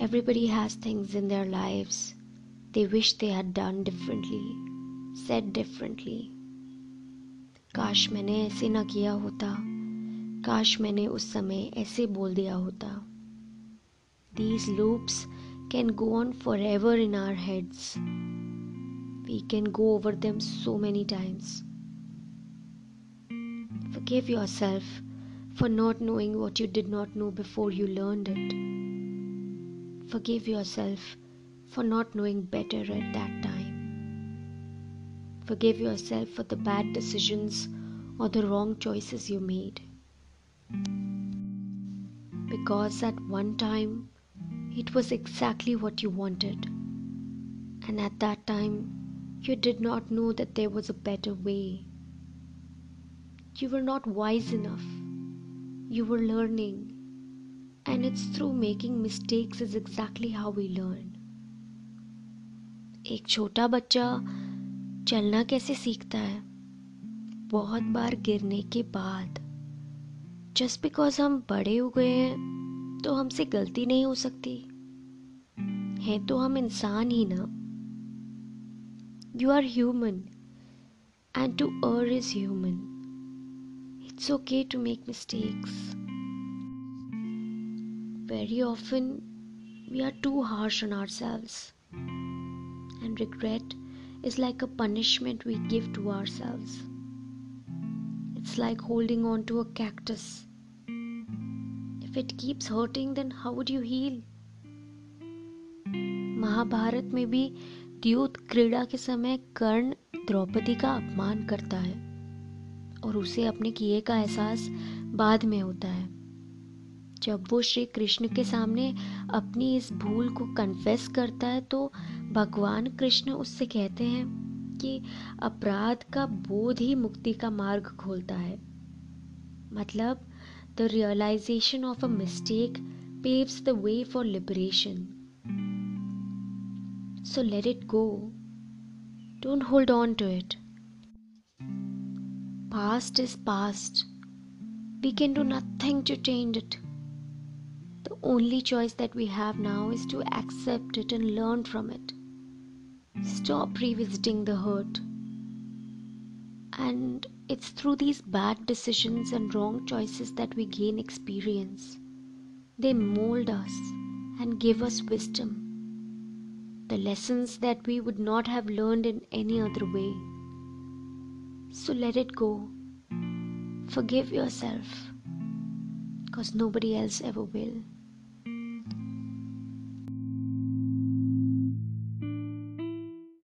Everybody has things in their lives they wish they had done differently, said differently. काश मैंने ऐसे ना किया होता काश मैंने उस समय ऐसे बोल दिया होता These loops can go on forever in our heads. We can go over them so many times. Forgive yourself for not knowing what you did not know before you learned it. Forgive yourself for not knowing better at that time. Forgive yourself for the bad decisions or the wrong choices you made. Because at one time it was exactly what you wanted, and at that time you did not know that there was a better way. You were not wise enough. You were learning, and it's through making mistakes is exactly how we learn. एक छोटा बच्चा चलना कैसे सीखता है? बहुत बार गिरने के बाद। जस्ट बिकॉज़ हम बड़े हो गए हैं तो हमसे गलती नहीं हो सकती। है तो हम इंसान ही ना। You are human and to err is human it's okay to make mistakes very often we are too harsh on ourselves and regret is like a punishment we give to ourselves. It's like holding on to a cactus. If it keeps hurting, then how would you heal? Mahabharat में भी द्यूत क्रीड़ा के समय कर्ण द्रौपदी का अपमान करता है और उसे अपने किए का एहसास बाद में होता है जब वो श्री कृष्ण के सामने अपनी इस भूल को कन्फेस करता है तो भगवान कृष्ण उससे कहते हैं कि अपराध का बोध ही मुक्ति का मार्ग खोलता है। मतलब the realisation of a mistake paves the way for liberation so let it go don't hold on to it past is past we can do nothing to change it The only choice that we have now is to accept it and learn from it. Stop revisiting the hurt. And it's through these bad decisions and wrong choices that we gain experience. They mold us and give us wisdom. The lessons that we would not have learned in any other way. So let it go. Forgive yourself because nobody else ever will.